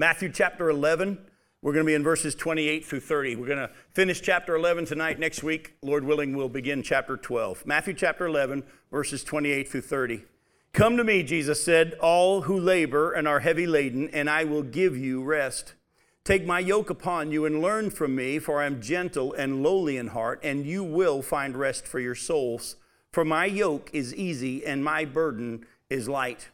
Matthew chapter 11. We're going to be in verses 28 through 30. We're going to finish chapter 11 tonight. Next week, Lord willing, we'll begin chapter 12. Matthew chapter 11, verses 28 through 30. Come to me, Jesus said, all who labor and are heavy laden, and I will give you rest. Take my yoke upon you and learn from me, for I am gentle and lowly in heart, and you will find rest for your souls. For my yoke is easy and my burden is light.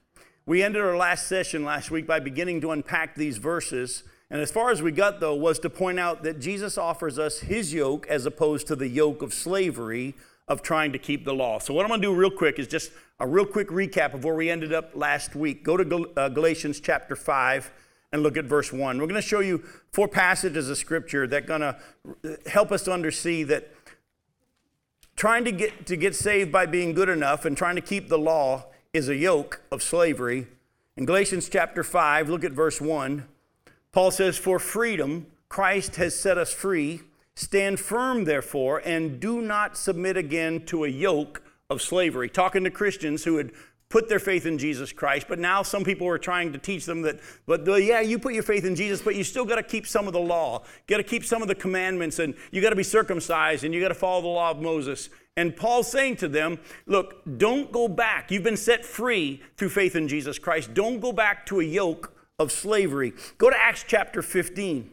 We ended our last session last week by beginning to unpack these verses and as far as we got, though, was to point out that Jesus offers us his yoke as opposed to the yoke of slavery of trying to keep the law. So, what I'm going to do real quick is just a real quick recap of where we ended up last week. Go to Gal- uh, Galatians chapter 5 and look at verse 1. We're going to show you four passages of scripture that are going to help us to understand that trying to get, to get saved by being good enough and trying to keep the law is a yoke of slavery. In Galatians chapter 5, look at verse 1. Paul says, For freedom, Christ has set us free. Stand firm, therefore, and do not submit again to a yoke of slavery. Talking to Christians who had put their faith in Jesus Christ, but now some people are trying to teach them that, but the, yeah, you put your faith in Jesus, but you still got to keep some of the law, got to keep some of the commandments, and you got to be circumcised, and you got to follow the law of Moses. And Paul's saying to them, look, don't go back. You've been set free through faith in Jesus Christ. Don't go back to a yoke of slavery. Go to Acts chapter 15.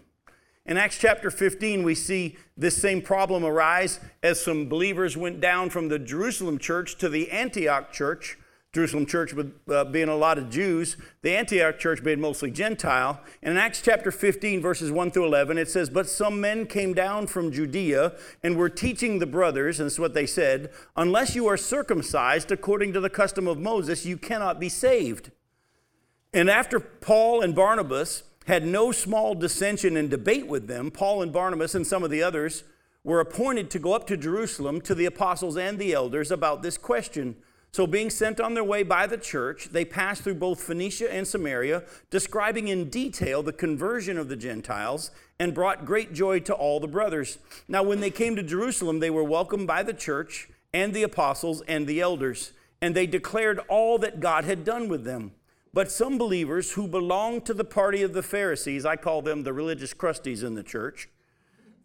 In Acts chapter 15, we see this same problem arise as some believers went down from the Jerusalem church to the Antioch church. Jerusalem church uh, being a lot of Jews, the Antioch church being mostly Gentile. And in Acts chapter 15, verses 1 through 11, it says, But some men came down from Judea and were teaching the brothers, and this is what they said, Unless you are circumcised according to the custom of Moses, you cannot be saved. And after Paul and Barnabas had no small dissension and debate with them, Paul and Barnabas and some of the others were appointed to go up to Jerusalem to the apostles and the elders about this question. So, being sent on their way by the church, they passed through both Phoenicia and Samaria, describing in detail the conversion of the Gentiles, and brought great joy to all the brothers. Now, when they came to Jerusalem, they were welcomed by the church and the apostles and the elders, and they declared all that God had done with them. But some believers who belonged to the party of the Pharisees, I call them the religious crusties in the church,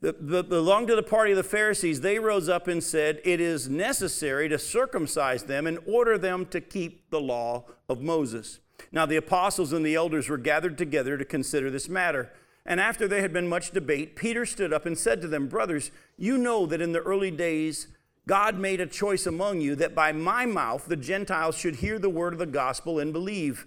that belonged to the party of the Pharisees, they rose up and said, It is necessary to circumcise them and order them to keep the law of Moses. Now the apostles and the elders were gathered together to consider this matter. And after there had been much debate, Peter stood up and said to them, Brothers, you know that in the early days God made a choice among you that by my mouth the Gentiles should hear the word of the gospel and believe.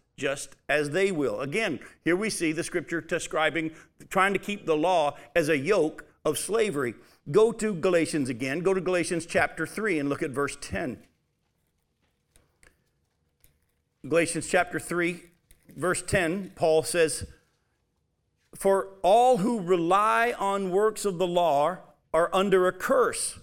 just as they will. Again, here we see the scripture describing trying to keep the law as a yoke of slavery. Go to Galatians again. Go to Galatians chapter 3 and look at verse 10. Galatians chapter 3, verse 10, Paul says, For all who rely on works of the law are under a curse.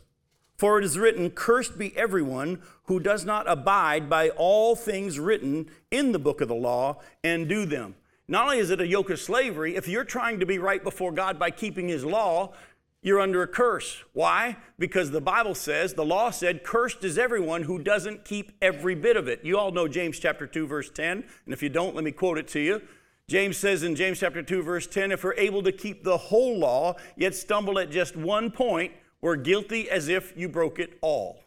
For it is written, Cursed be everyone who does not abide by all things written in the book of the law and do them. Not only is it a yoke of slavery, if you're trying to be right before God by keeping His law, you're under a curse. Why? Because the Bible says, the law said, cursed is everyone who doesn't keep every bit of it. You all know James chapter 2, verse 10. And if you don't, let me quote it to you. James says in James chapter 2, verse 10, if we're able to keep the whole law, yet stumble at just one point, we're guilty as if you broke it all.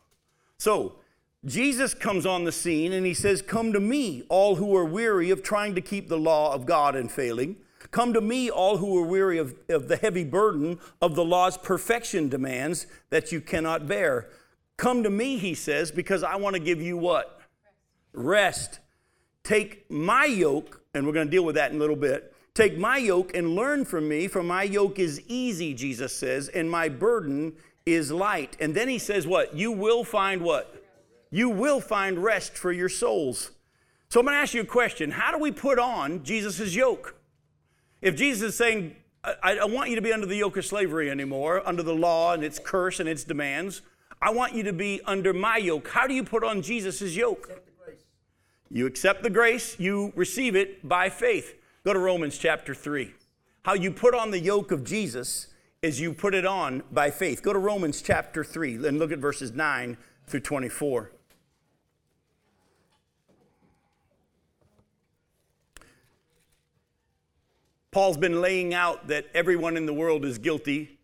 So, Jesus comes on the scene and he says, Come to me, all who are weary of trying to keep the law of God and failing. Come to me, all who are weary of, of the heavy burden of the law's perfection demands that you cannot bear. Come to me, he says, because I want to give you what? Rest. Take my yoke, and we're going to deal with that in a little bit. Take my yoke and learn from me, for my yoke is easy, Jesus says, and my burden is light. And then he says, What? You will find what? You will find rest for your souls. So I'm going to ask you a question How do we put on Jesus' yoke? If Jesus is saying, I, don't want you to be under the yoke of slavery anymore, under the law and its curse and its demands. I want you to be under my yoke. How do you put on Jesus' yoke? Accept You accept the grace, you receive it by faith. Go to Romans chapter 3. How you put on the yoke of Jesus is you put it on by faith. Go to Romans chapter 3 and look at verses 9 through 24. Paul's been laying out that everyone in the world is guilty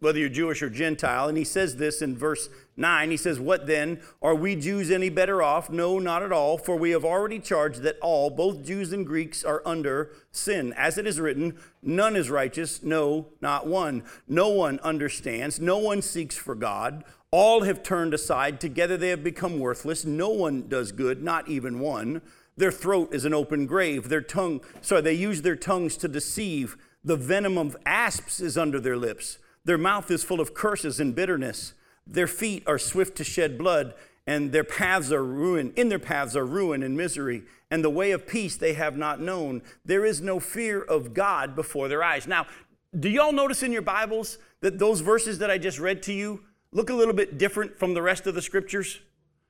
whether you're Jewish or Gentile. And he says this in verse 9. He says, What then? Are we Jews any better off? No, not at all. For we have already charged that all, both Jews and Greeks, are under sin. As it is written, None is righteous, no, not one. No one understands, no one seeks for God. All have turned aside. Together they have become worthless. No one does good, not even one. Their throat is an open grave. Their tongue, sorry, they use their tongues to deceive. The venom of asps is under their lips. Their mouth is full of curses and bitterness. Their feet are swift to shed blood, and their paths are ruin. In their paths are ruin and misery, and the way of peace they have not known. There is no fear of God before their eyes. Now, do y'all notice in your Bibles that those verses that I just read to you look a little bit different from the rest of the scriptures?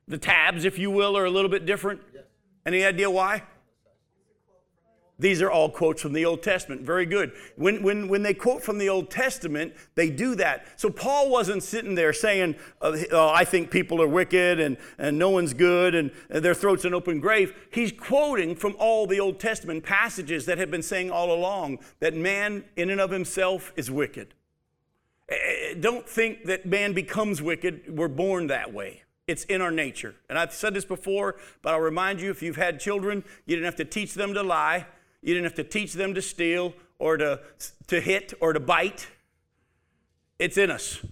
The tabs, if you will, are a little bit different. Any idea why? These are all quotes from the Old Testament. Very good. When, when, when they quote from the Old Testament, they do that. So Paul wasn't sitting there saying, oh, I think people are wicked and, and no one's good and, and their throat's an open grave. He's quoting from all the Old Testament passages that have been saying all along that man, in and of himself, is wicked. Eh, eh, don't think that man becomes wicked. We're born that way. It's in our nature. And I've said this before, but I'll remind you if you've had children, you didn't have to teach them to lie. You didn't have to teach them to steal or to, to hit or to bite. It's in us.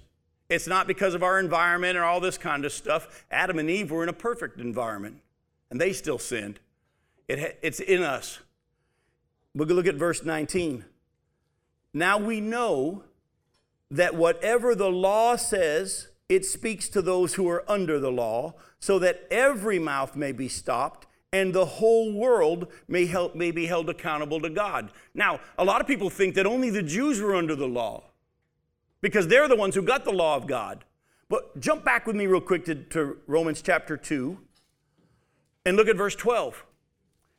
It's not because of our environment or all this kind of stuff. Adam and Eve were in a perfect environment, and they still sinned. It, it's in us. We'll look at verse 19. Now we know that whatever the law says, it speaks to those who are under the law, so that every mouth may be stopped and the whole world may, help, may be held accountable to God. Now, a lot of people think that only the Jews were under the law because they're the ones who got the law of God. But jump back with me real quick to, to Romans chapter 2 and look at verse 12.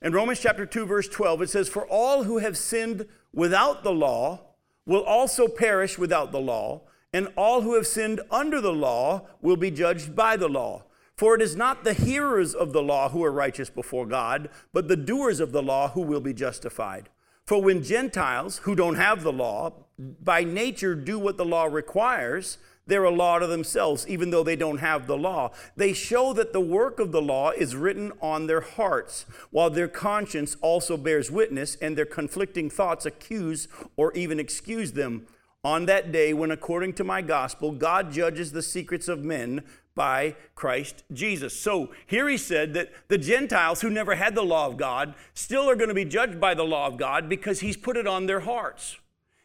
In Romans chapter 2, verse 12, it says, For all who have sinned without the law will also perish without the law, and all who have sinned under the law will be judged by the law. For it is not the hearers of the law who are righteous before God, but the doers of the law who will be justified. For when Gentiles, who don't have the law, by nature do what the law requires, they're a law to themselves, even though they don't have the law. They show that the work of the law is written on their hearts, while their conscience also bears witness, and their conflicting thoughts accuse or even excuse them. On that day, when according to my gospel, God judges the secrets of men by Christ Jesus. So here he said that the Gentiles who never had the law of God still are going to be judged by the law of God because he's put it on their hearts.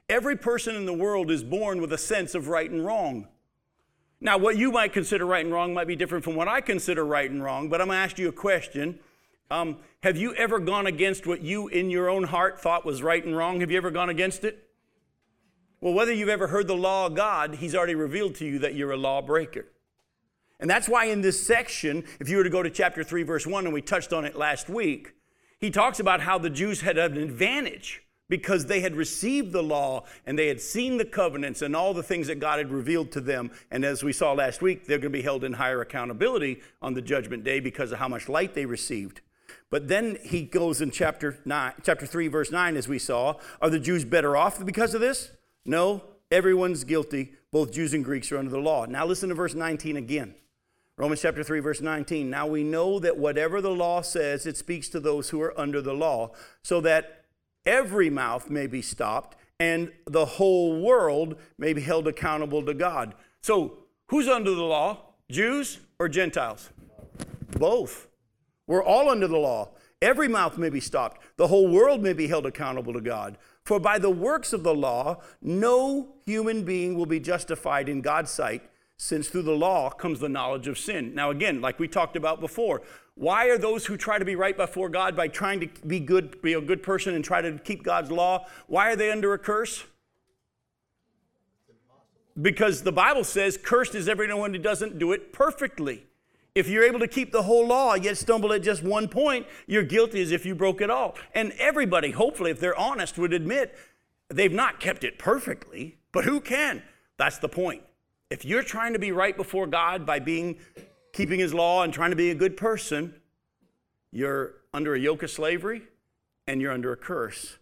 Every person in the world is born with a sense of right and wrong. Now, what you might consider right and wrong might be different from what I consider right and wrong, but I'm going to ask you a question. Um, have you ever gone against what you in your own heart thought was right and wrong? Have you ever gone against it? Well, whether you've ever heard the law of God, He's already revealed to you that you're a lawbreaker. And that's why in this section, if you were to go to chapter 3, verse 1, and we touched on it last week, he talks about how the Jews had an advantage because they had received the law and they had seen the covenants and all the things that God had revealed to them. And as we saw last week, they're going to be held in higher accountability on the judgment day because of how much light they received. But then he goes in chapter 9, chapter 3, verse 9, as we saw. Are the Jews better off because of this? No, everyone's guilty. Both Jews and Greeks are under the law. Now listen to verse 19 again. Romans chapter 3, verse 19. Now we know that whatever the law says, it speaks to those who are under the law, so that every mouth may be stopped and the whole world may be held accountable to God. So, who's under the law? Jews or Gentiles? Both. We're all under the law. Every mouth may be stopped. The whole world may be held accountable to God. For by the works of the law, no human being will be justified in God's sight since through the law comes the knowledge of sin. Now, again, like we talked about before, why are those who try to be right before God by trying to be good, be a good person and try to keep God's law, why are they under a curse? Because the Bible says, cursed is everyone who doesn't do it perfectly. If you're able to keep the whole law, yet stumble at just one point, you're guilty as if you broke it all. And everybody, hopefully, if they're honest, would admit they've not kept it perfectly, but who can? That's the point. If you're trying to be right before God by being keeping his law and trying to be a good person, you're under a yoke of slavery and you're under a curse.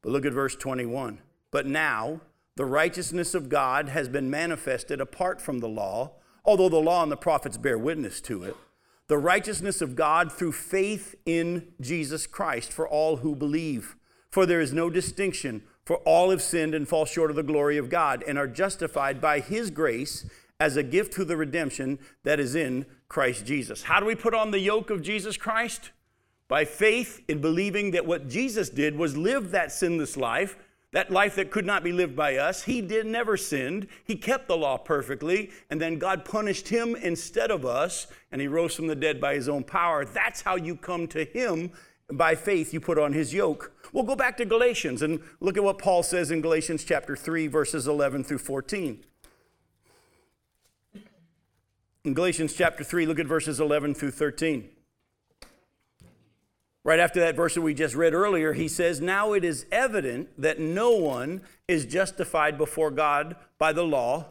But look at verse 21. But now the righteousness of God has been manifested apart from the law, although the law and the prophets bear witness to it. The righteousness of God through faith in Jesus Christ for all who believe. For there is no distinction, for all have sinned and fall short of the glory of God and are justified by his grace as a gift through the redemption that is in Christ Jesus. How do we put on the yoke of Jesus Christ? By faith in believing that what Jesus did was live that sinless life that life that could not be lived by us. He did never sinned. He kept the law perfectly, and then God punished him instead of us, and he rose from the dead by his own power. That's how you come to him by faith. You put on his yoke. We'll go back to Galatians and look at what Paul says in Galatians chapter 3 verses 11 through 14. In Galatians chapter 3, look at verses 11 through 13. Right after that verse that we just read earlier, he says, Now it is evident that no one is justified before God by the law,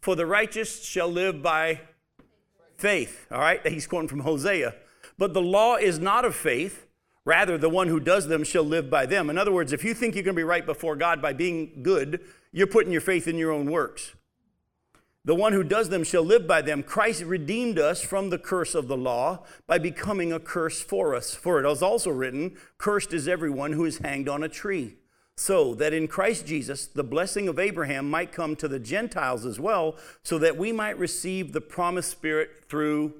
for the righteous shall live by faith. All right, he's quoting from Hosea. But the law is not of faith. Rather, the one who does them shall live by them. In other words, if you think you're going to be right before God by being good, you're putting your faith in your own works. The one who does them shall live by them. Christ redeemed us from the curse of the law by becoming a curse for us. For it is also written, Cursed is everyone who is hanged on a tree. So that in Christ Jesus the blessing of Abraham might come to the Gentiles as well, so that we might receive the promised Spirit through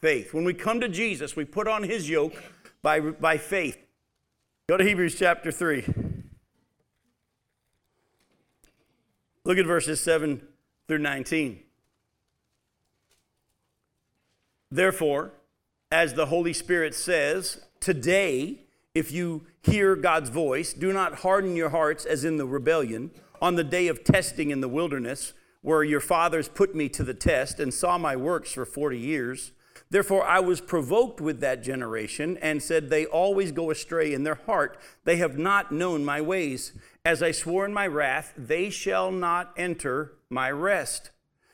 faith. When we come to Jesus, we put on his yoke by, by faith. Go to Hebrews chapter 3. Look at verses 7 through 19. Therefore, as the Holy Spirit says, today, if you hear God's voice, do not harden your hearts as in the rebellion on the day of testing in the wilderness, where your fathers put me to the test and saw my works for 40 years. Therefore, I was provoked with that generation and said, They always go astray in their heart. They have not known my ways. As I swore in my wrath, they shall not enter my rest.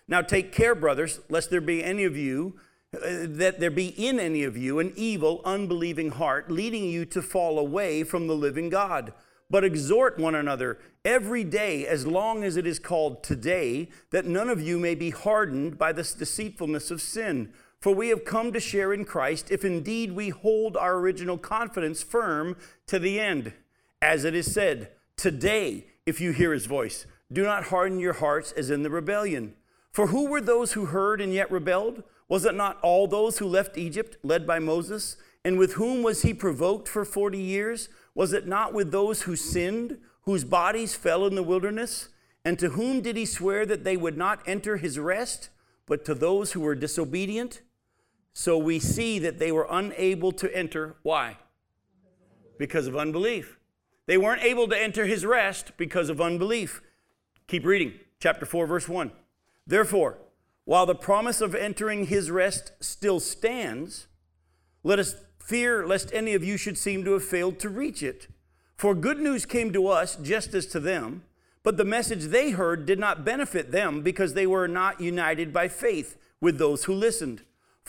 Now take care, brothers, lest there be any of you, uh, that there be in any of you an evil, unbelieving heart, leading you to fall away from the living God. But exhort one another every day, as long as it is called today, that none of you may be hardened by this deceitfulness of sin. For we have come to share in Christ, if indeed we hold our original confidence firm to the end. As it is said, Today, if you hear his voice, do not harden your hearts as in the rebellion. For who were those who heard and yet rebelled? Was it not all those who left Egypt, led by Moses? And with whom was he provoked for 40 years? Was it not with those who sinned, whose bodies fell in the wilderness? And to whom did he swear that they would not enter his rest, but to those who were disobedient? So we see that they were unable to enter. Why? Because of unbelief. They weren't able to enter his rest because of unbelief. Keep reading, chapter 4, verse 1. Therefore, while the promise of entering his rest still stands, let us fear lest any of you should seem to have failed to reach it. For good news came to us just as to them, but the message they heard did not benefit them because they were not united by faith with those who listened.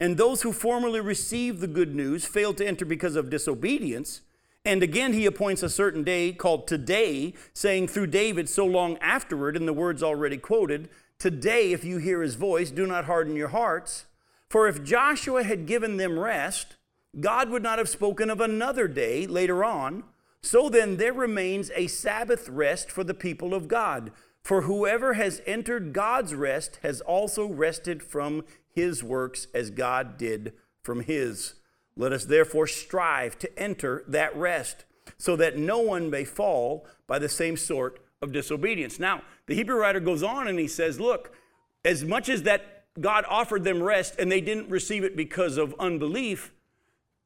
and those who formerly received the good news failed to enter because of disobedience, and again, he appoints a certain day called today, saying through David so long afterward, in the words already quoted, Today, if you hear his voice, do not harden your hearts. For if Joshua had given them rest, God would not have spoken of another day later on. So then, there remains a Sabbath rest for the people of God. For whoever has entered God's rest has also rested from his works as God did from his. Let us therefore strive to enter that rest, so that no one may fall by the same sort of disobedience. Now, the Hebrew writer goes on and he says, Look, as much as that God offered them rest and they didn't receive it because of unbelief,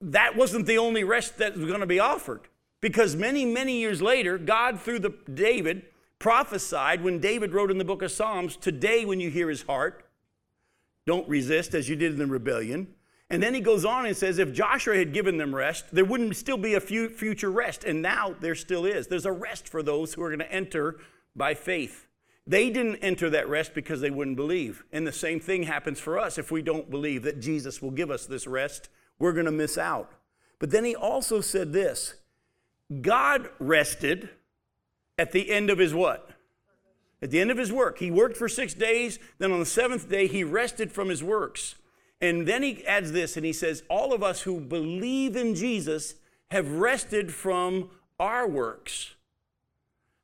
that wasn't the only rest that was going to be offered. Because many, many years later, God, through the David, prophesied when David wrote in the book of Psalms, Today, when you hear his heart, don't resist as you did in the rebellion. And then he goes on and says, if Joshua had given them rest, there wouldn't still be a future rest. And now there still is. There's a rest for those who are going to enter by faith. They didn't enter that rest because they wouldn't believe. And the same thing happens for us. If we don't believe that Jesus will give us this rest, we're going to miss out. But then he also said this God rested at the end of his what? At the end of his work. He worked for six days, then on the seventh day, he rested from his works. And then he adds this and he says, All of us who believe in Jesus have rested from our works.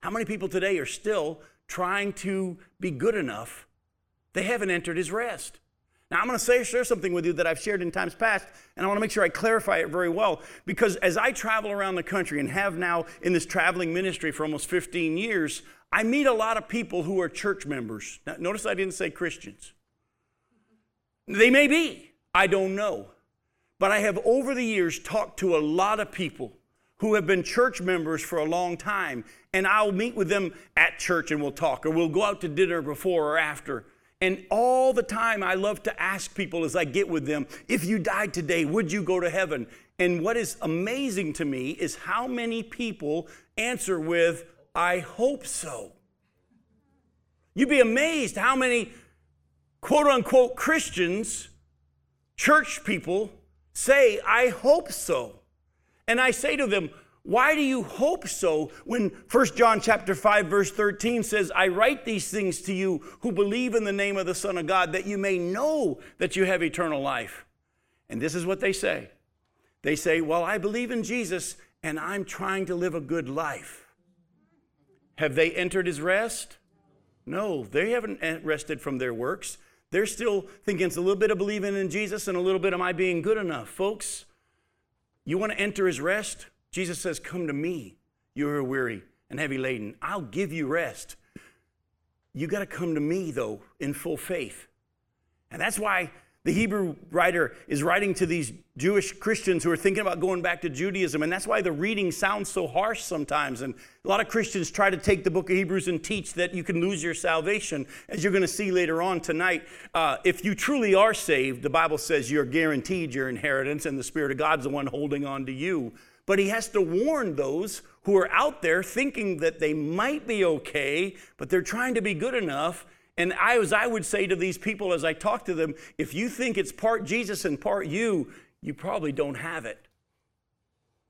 How many people today are still trying to be good enough? They haven't entered his rest. Now, I'm going to say, share something with you that I've shared in times past, and I want to make sure I clarify it very well. Because as I travel around the country and have now in this traveling ministry for almost 15 years, I meet a lot of people who are church members. Now, notice I didn't say Christians. They may be, I don't know. But I have over the years talked to a lot of people who have been church members for a long time, and I'll meet with them at church and we'll talk, or we'll go out to dinner before or after. And all the time, I love to ask people as I get with them, if you died today, would you go to heaven? And what is amazing to me is how many people answer with, I hope so. You'd be amazed how many quote unquote Christians, church people, say, I hope so. And I say to them, why do you hope so when 1 John chapter 5 verse 13 says, "I write these things to you who believe in the name of the Son of God that you may know that you have eternal life." And this is what they say. They say, "Well, I believe in Jesus and I'm trying to live a good life." Have they entered his rest? No, they haven't rested from their works. They're still thinking it's a little bit of believing in Jesus and a little bit of my being good enough. Folks, you want to enter his rest? Jesus says, Come to me, you who are weary and heavy laden. I'll give you rest. You got to come to me, though, in full faith. And that's why the Hebrew writer is writing to these Jewish Christians who are thinking about going back to Judaism. And that's why the reading sounds so harsh sometimes. And a lot of Christians try to take the book of Hebrews and teach that you can lose your salvation. As you're going to see later on tonight, uh, if you truly are saved, the Bible says you're guaranteed your inheritance, and the Spirit of God's the one holding on to you. But he has to warn those who are out there thinking that they might be okay, but they're trying to be good enough. And I, as I would say to these people as I talk to them, if you think it's part Jesus and part you, you probably don't have it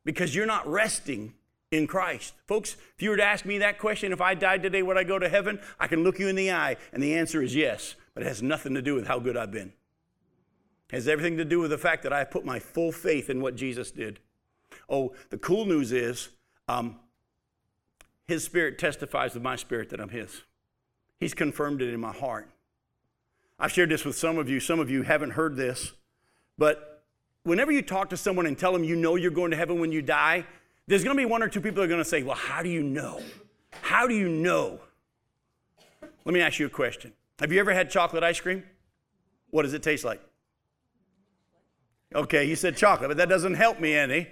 because you're not resting in Christ. Folks, if you were to ask me that question, if I died today, would I go to heaven? I can look you in the eye, and the answer is yes, but it has nothing to do with how good I've been. It has everything to do with the fact that I put my full faith in what Jesus did. Oh, the cool news is um, his spirit testifies with my spirit that I'm his. He's confirmed it in my heart. I've shared this with some of you. Some of you haven't heard this, but whenever you talk to someone and tell them you know you're going to heaven when you die, there's going to be one or two people that are going to say, Well, how do you know? How do you know? Let me ask you a question. Have you ever had chocolate ice cream? What does it taste like? Okay, you said chocolate, but that doesn't help me any.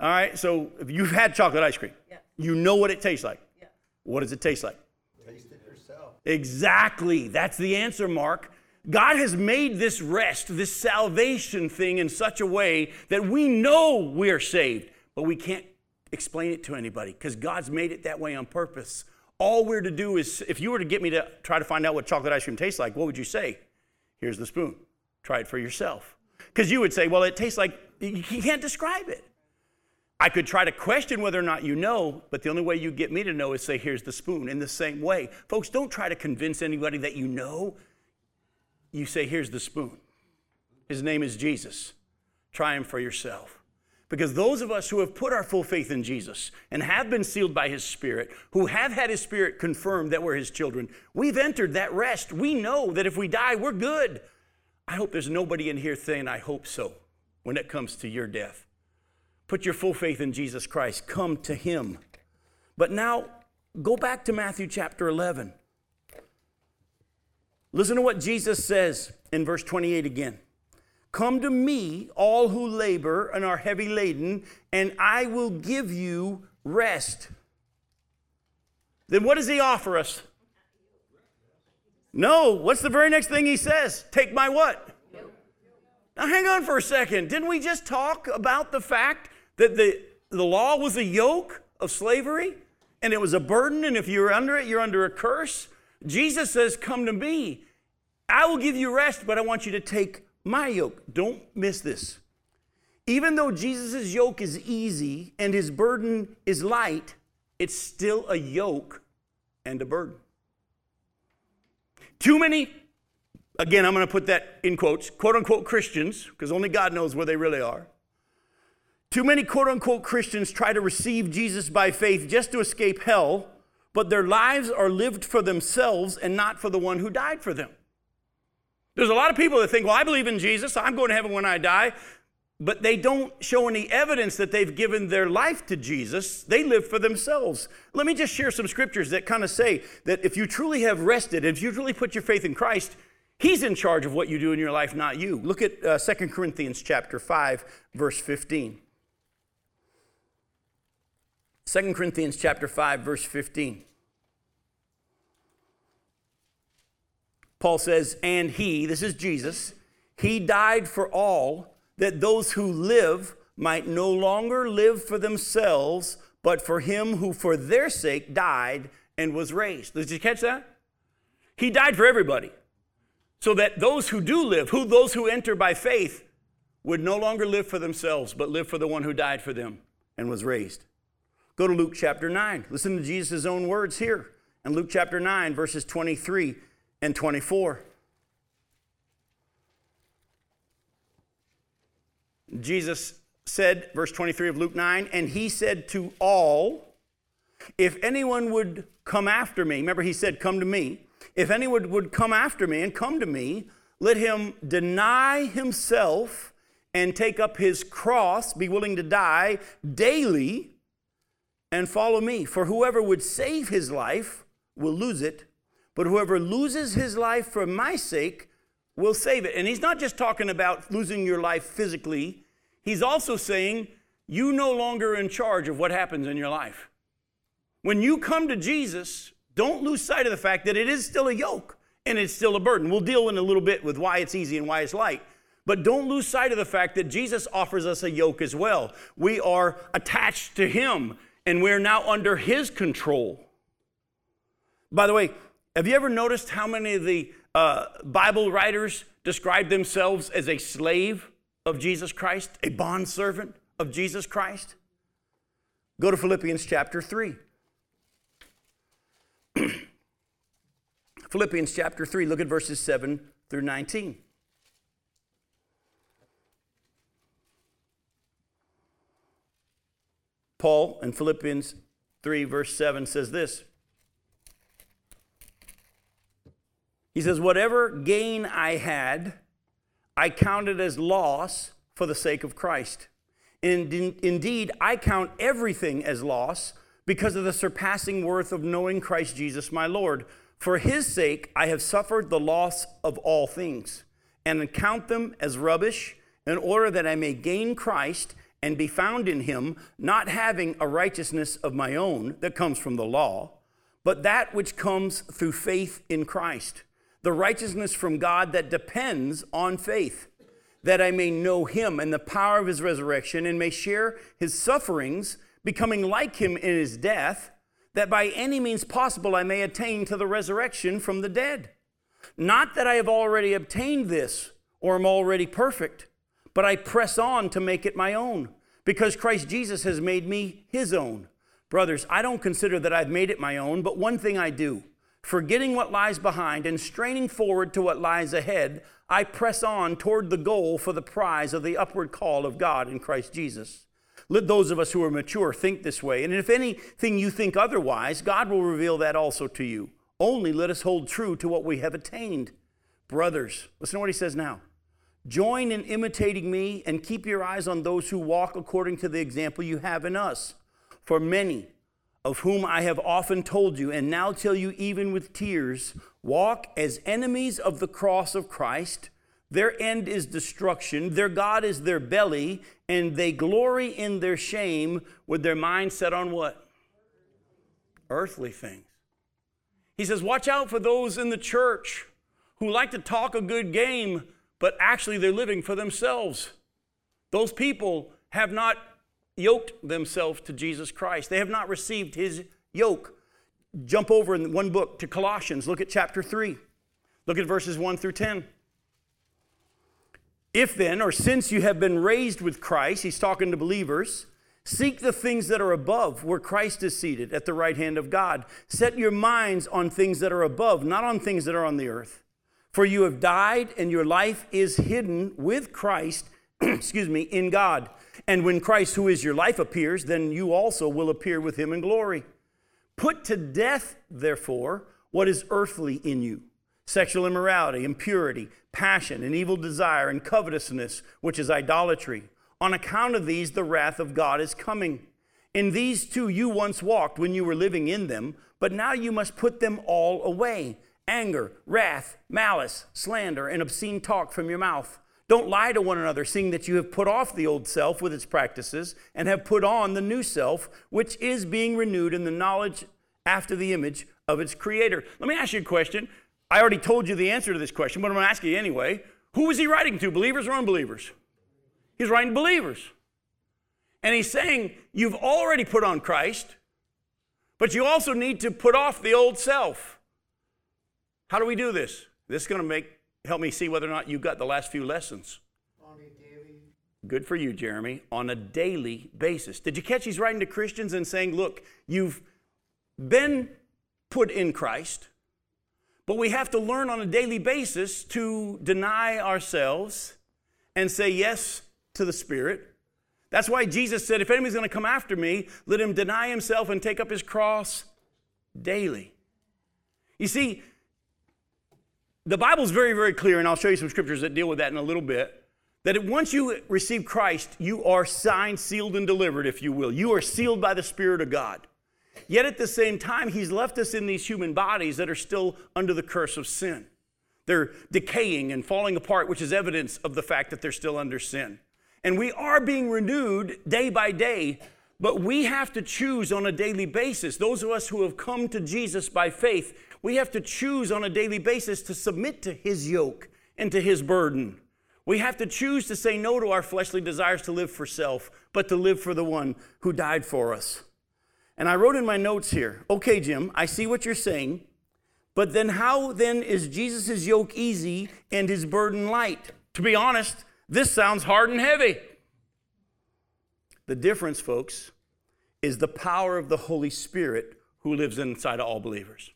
All right, so if you've had chocolate ice cream, yeah. you know what it tastes like. Yeah. What does it taste like? Exactly. That's the answer, Mark. God has made this rest, this salvation thing in such a way that we know we're saved, but we can't explain it to anybody because God's made it that way on purpose. All we're to do is, if you were to get me to try to find out what chocolate ice cream tastes like, what would you say? Here's the spoon. Try it for yourself. Because you would say, well, it tastes like, you can't describe it. I could try to question whether or not you know, but the only way you get me to know is say, here's the spoon. In the same way, folks, don't try to convince anybody that you know. You say, here's the spoon. His name is Jesus. Try him for yourself. Because those of us who have put our full faith in Jesus and have been sealed by his spirit, who have had his spirit confirmed that we're his children, we've entered that rest. We know that if we die, we're good. I hope there's nobody in here saying, I hope so, when it comes to your death. Put your full faith in Jesus Christ. Come to him. But now, go back to Matthew chapter 11. Listen to what Jesus says in verse 28 again. Come to me, all who labor and are heavy laden, and I will give you rest. Then what does he offer us? No, what's the very next thing he says? Take my what? Now hang on for a second. Didn't we just talk about the fact that the, the law was a yoke of slavery and it was a burden, and if you're under it, you're under a curse? Jesus says, Come to me. I will give you rest, but I want you to take my yoke. Don't miss this. Even though Jesus' yoke is easy and his burden is light, it's still a yoke and a burden. Too many, again, I'm going to put that in quotes, quote unquote Christians, because only God knows where they really are. Too many quote unquote Christians try to receive Jesus by faith just to escape hell, but their lives are lived for themselves and not for the one who died for them. There's a lot of people that think, well, I believe in Jesus, I'm going to heaven when I die, but they don't show any evidence that they've given their life to Jesus. They live for themselves. Let me just share some scriptures that kind of say that if you truly have rested, if you truly put your faith in Christ, He's in charge of what you do in your life, not you. Look at uh, 2 Corinthians chapter 5, verse 15. 2 Corinthians chapter 5, verse 15. Paul says, and he, this is Jesus, he died for all, that those who live might no longer live for themselves, but for him who for their sake died and was raised. Did you catch that? He died for everybody. So that those who do live, who those who enter by faith, would no longer live for themselves, but live for the one who died for them and was raised. Go to Luke chapter 9. Listen to Jesus' own words here. In Luke chapter 9, verses 23 and 24. Jesus said, verse 23 of Luke 9, and he said to all, If anyone would come after me, remember he said, Come to me. If anyone would come after me and come to me, let him deny himself and take up his cross, be willing to die daily, and follow me. For whoever would save his life will lose it, but whoever loses his life for my sake will save it. And he's not just talking about losing your life physically, he's also saying you no longer in charge of what happens in your life. When you come to Jesus, don't lose sight of the fact that it is still a yoke and it's still a burden. We'll deal in a little bit with why it's easy and why it's light. But don't lose sight of the fact that Jesus offers us a yoke as well. We are attached to Him and we're now under His control. By the way, have you ever noticed how many of the uh, Bible writers describe themselves as a slave of Jesus Christ, a bondservant of Jesus Christ? Go to Philippians chapter 3. Philippians chapter 3, look at verses 7 through 19. Paul in Philippians 3, verse 7 says this He says, Whatever gain I had, I counted as loss for the sake of Christ. And indeed, I count everything as loss because of the surpassing worth of knowing Christ Jesus my Lord. For his sake, I have suffered the loss of all things, and count them as rubbish, in order that I may gain Christ and be found in him, not having a righteousness of my own that comes from the law, but that which comes through faith in Christ the righteousness from God that depends on faith, that I may know him and the power of his resurrection and may share his sufferings, becoming like him in his death, that by any means possible I may attain to the resurrection from the dead. Not that I have already obtained this or am already perfect, but I press on to make it my own, because Christ Jesus has made me his own. Brothers, I don't consider that I've made it my own, but one thing I do Forgetting what lies behind and straining forward to what lies ahead, I press on toward the goal for the prize of the upward call of God in Christ Jesus. Let those of us who are mature think this way. And if anything you think otherwise, God will reveal that also to you. Only let us hold true to what we have attained. Brothers, listen to what he says now. Join in imitating me and keep your eyes on those who walk according to the example you have in us. For many, of whom I have often told you, and now tell you even with tears, walk as enemies of the cross of Christ. Their end is destruction, their God is their belly, and they glory in their shame with their mind set on what? Earthly things. He says, Watch out for those in the church who like to talk a good game, but actually they're living for themselves. Those people have not yoked themselves to Jesus Christ. They have not received his yoke. Jump over in one book to Colossians. Look at chapter 3. Look at verses 1 through 10. If then, or since you have been raised with Christ, he's talking to believers, seek the things that are above, where Christ is seated at the right hand of God. Set your minds on things that are above, not on things that are on the earth. For you have died, and your life is hidden with Christ, excuse me, in God. And when Christ, who is your life, appears, then you also will appear with him in glory. Put to death, therefore, what is earthly in you sexual immorality, impurity, passion, and evil desire, and covetousness, which is idolatry. On account of these, the wrath of God is coming. In these too you once walked when you were living in them, but now you must put them all away anger, wrath, malice, slander, and obscene talk from your mouth. Don't lie to one another, seeing that you have put off the old self with its practices and have put on the new self, which is being renewed in the knowledge after the image of its creator. Let me ask you a question. I already told you the answer to this question, but I'm going to ask you anyway. Who was he writing to, believers or unbelievers? He's writing to believers. And he's saying, You've already put on Christ, but you also need to put off the old self. How do we do this? This is going to make help me see whether or not you got the last few lessons. Good for you, Jeremy. On a daily basis. Did you catch he's writing to Christians and saying, Look, you've been put in Christ, but we have to learn on a daily basis to deny ourselves and say yes to the Spirit. That's why Jesus said, If anybody's going to come after me, let him deny himself and take up his cross daily. You see, the Bible's very, very clear, and I'll show you some scriptures that deal with that in a little bit. That once you receive Christ, you are signed, sealed, and delivered, if you will. You are sealed by the Spirit of God. Yet at the same time, He's left us in these human bodies that are still under the curse of sin. They're decaying and falling apart, which is evidence of the fact that they're still under sin. And we are being renewed day by day, but we have to choose on a daily basis. Those of us who have come to Jesus by faith, we have to choose on a daily basis to submit to His yoke and to His burden. We have to choose to say no to our fleshly desires to live for self, but to live for the one who died for us. And I wrote in my notes here okay, Jim, I see what you're saying, but then how then is Jesus' yoke easy and his burden light? To be honest, this sounds hard and heavy. The difference, folks, is the power of the Holy Spirit who lives inside of all believers.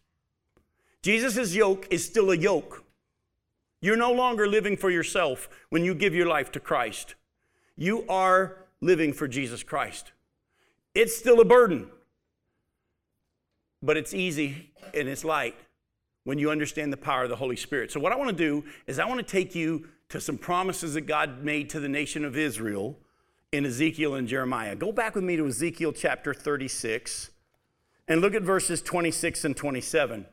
Jesus' yoke is still a yoke. You're no longer living for yourself when you give your life to Christ. You are living for Jesus Christ. It's still a burden, but it's easy and it's light when you understand the power of the Holy Spirit. So, what I want to do is, I want to take you to some promises that God made to the nation of Israel in Ezekiel and Jeremiah. Go back with me to Ezekiel chapter 36 and look at verses 26 and 27.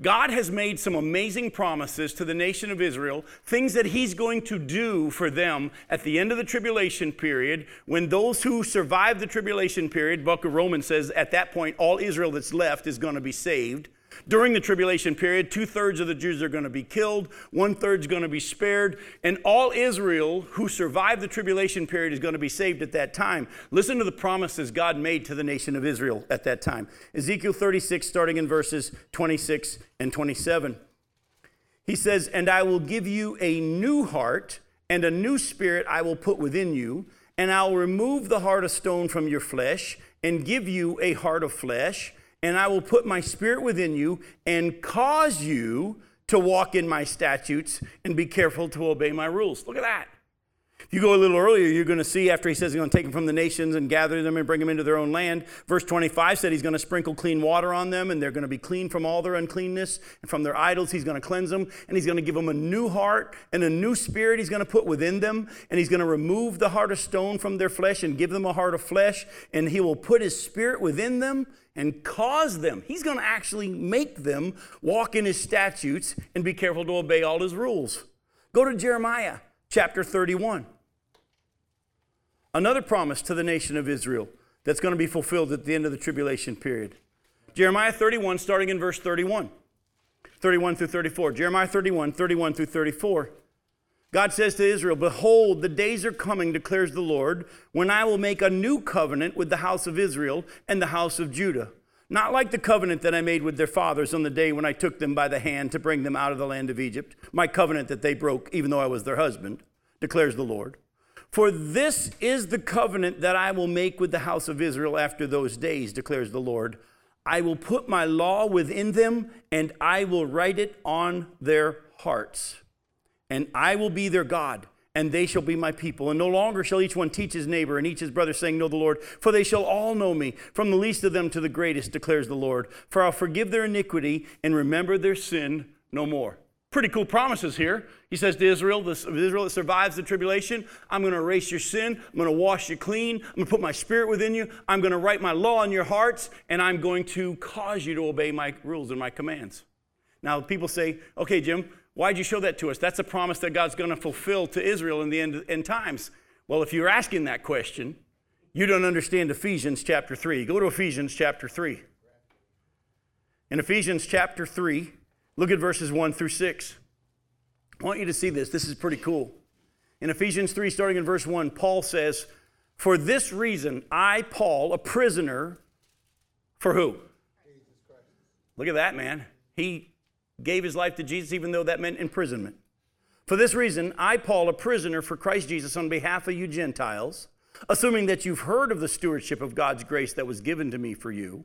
God has made some amazing promises to the nation of Israel, things that He's going to do for them at the end of the tribulation period, when those who survive the tribulation period, book of Romans says at that point, all Israel that's left is going to be saved. During the tribulation period, two thirds of the Jews are going to be killed, one third is going to be spared, and all Israel who survived the tribulation period is going to be saved at that time. Listen to the promises God made to the nation of Israel at that time. Ezekiel 36, starting in verses 26 and 27. He says, And I will give you a new heart, and a new spirit I will put within you, and I'll remove the heart of stone from your flesh, and give you a heart of flesh and I will put my spirit within you and cause you to walk in my statutes and be careful to obey my rules. Look at that. If you go a little earlier, you're going to see after he says he's going to take them from the nations and gather them and bring them into their own land. Verse 25 said he's going to sprinkle clean water on them and they're going to be clean from all their uncleanness and from their idols. He's going to cleanse them and he's going to give them a new heart and a new spirit he's going to put within them. And he's going to remove the heart of stone from their flesh and give them a heart of flesh. And he will put his spirit within them and cause them. He's going to actually make them walk in his statutes and be careful to obey all his rules. Go to Jeremiah chapter 31. Another promise to the nation of Israel that's going to be fulfilled at the end of the tribulation period. Jeremiah 31, starting in verse 31. 31 through 34. Jeremiah 31, 31 through 34. God says to Israel, Behold, the days are coming, declares the Lord, when I will make a new covenant with the house of Israel and the house of Judah. Not like the covenant that I made with their fathers on the day when I took them by the hand to bring them out of the land of Egypt, my covenant that they broke, even though I was their husband, declares the Lord. For this is the covenant that I will make with the house of Israel after those days, declares the Lord. I will put my law within them, and I will write it on their hearts. And I will be their God, and they shall be my people. And no longer shall each one teach his neighbor and each his brother, saying, Know the Lord, for they shall all know me, from the least of them to the greatest, declares the Lord. For I'll forgive their iniquity and remember their sin no more pretty cool promises here. He says to Israel, this, Israel that survives the tribulation, I'm going to erase your sin. I'm going to wash you clean. I'm going to put my spirit within you. I'm going to write my law in your hearts, and I'm going to cause you to obey my rules and my commands. Now, people say, okay, Jim, why'd you show that to us? That's a promise that God's going to fulfill to Israel in the end, end times. Well, if you're asking that question, you don't understand Ephesians chapter 3. Go to Ephesians chapter 3. In Ephesians chapter 3, Look at verses 1 through 6. I want you to see this. This is pretty cool. In Ephesians 3, starting in verse 1, Paul says, For this reason, I, Paul, a prisoner, for who? Look at that, man. He gave his life to Jesus, even though that meant imprisonment. For this reason, I, Paul, a prisoner for Christ Jesus, on behalf of you Gentiles, assuming that you've heard of the stewardship of God's grace that was given to me for you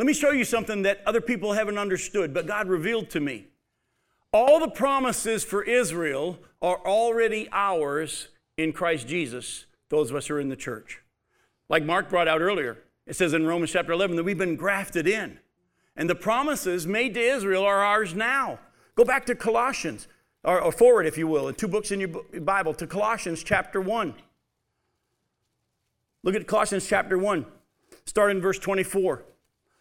let me show you something that other people haven't understood, but God revealed to me. All the promises for Israel are already ours in Christ Jesus, those of us who are in the church. Like Mark brought out earlier, it says in Romans chapter 11 that we've been grafted in. And the promises made to Israel are ours now. Go back to Colossians, or, or forward, if you will, in two books in your Bible, to Colossians chapter 1. Look at Colossians chapter 1, start in verse 24.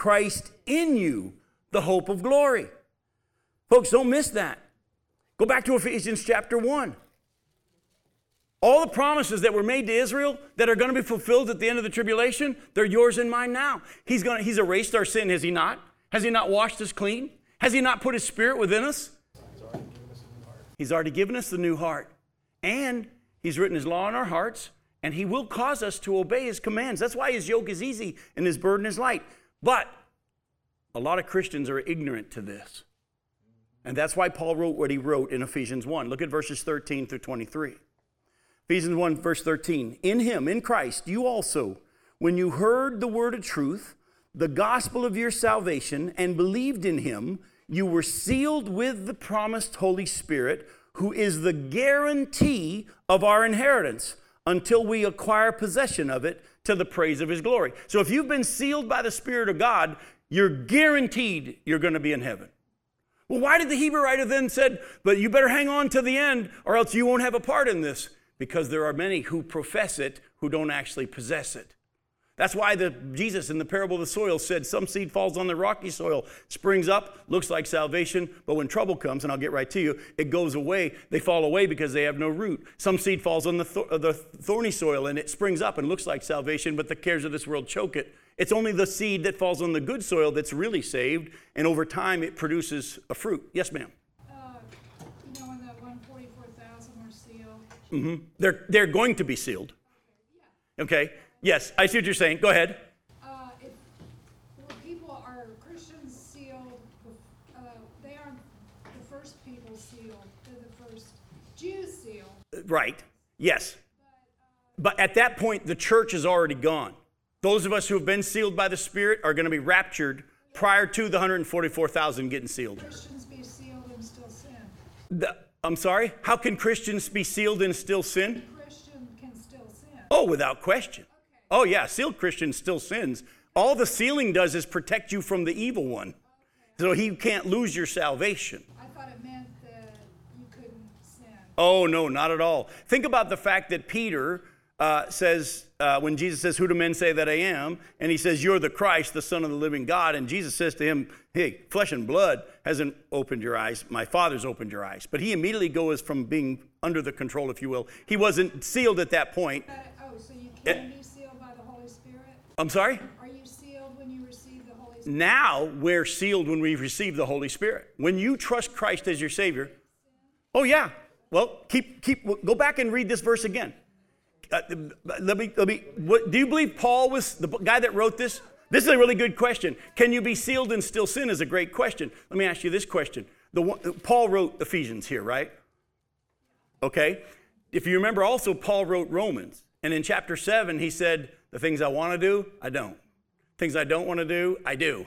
Christ in you, the hope of glory. Folks, don't miss that. Go back to Ephesians chapter 1. All the promises that were made to Israel that are going to be fulfilled at the end of the tribulation, they're yours and mine now. He's, going to, he's erased our sin, has he not? Has he not washed us clean? Has he not put his spirit within us? He's already given us the new heart. And he's written his law in our hearts, and he will cause us to obey his commands. That's why his yoke is easy and his burden is light. But a lot of Christians are ignorant to this. And that's why Paul wrote what he wrote in Ephesians 1. Look at verses 13 through 23. Ephesians 1, verse 13. In him, in Christ, you also, when you heard the word of truth, the gospel of your salvation, and believed in him, you were sealed with the promised Holy Spirit, who is the guarantee of our inheritance until we acquire possession of it to the praise of his glory. So if you've been sealed by the Spirit of God, you're guaranteed you're going to be in heaven. Well, why did the Hebrew writer then said, but you better hang on to the end or else you won't have a part in this? Because there are many who profess it who don't actually possess it. That's why the, Jesus in the parable of the soil said, Some seed falls on the rocky soil, springs up, looks like salvation, but when trouble comes, and I'll get right to you, it goes away. They fall away because they have no root. Some seed falls on the, th- the thorny soil, and it springs up and looks like salvation, but the cares of this world choke it. It's only the seed that falls on the good soil that's really saved, and over time it produces a fruit. Yes, ma'am. Uh, you know, when the 144,000 were sealed, Mm-hmm. They're, they're going to be sealed. Okay? Yes, I see what you're saying. Go ahead. uh, if well, people are Christians sealed, uh, they aren't the first people sealed, they're the first Jews sealed. Right. Yes. But at that point, the church is already gone. Those of us who have been sealed by the Spirit are going to be raptured prior to the 144,000 getting sealed. Christians be sealed and still sin. The- I'm sorry? How can Christians be sealed and still sin? Christian can still sin. Oh, without question. Oh, yeah, sealed Christian still sins. All the sealing does is protect you from the evil one. So he can't lose your salvation. I thought it meant that you couldn't sin. Oh, no, not at all. Think about the fact that Peter uh, says, uh, when Jesus says, Who do men say that I am? And he says, You're the Christ, the Son of the living God. And Jesus says to him, Hey, flesh and blood hasn't opened your eyes. My Father's opened your eyes. But he immediately goes from being under the control, if you will. He wasn't sealed at that point. But, oh, so you can be sealed by the Holy Spirit? I'm sorry? Are you sealed when you receive the Holy Spirit? Now we're sealed when we receive the Holy Spirit. When you trust Christ as your Savior, oh yeah. Well, keep keep go back and read this verse again. Uh, let me let me. What, do you believe Paul was the guy that wrote this? This is a really good question. Can you be sealed and still sin? Is a great question. Let me ask you this question. The one, Paul wrote Ephesians here, right? Okay. If you remember, also Paul wrote Romans, and in chapter seven he said, "The things I want to do, I don't." Things I don't want to do, I do.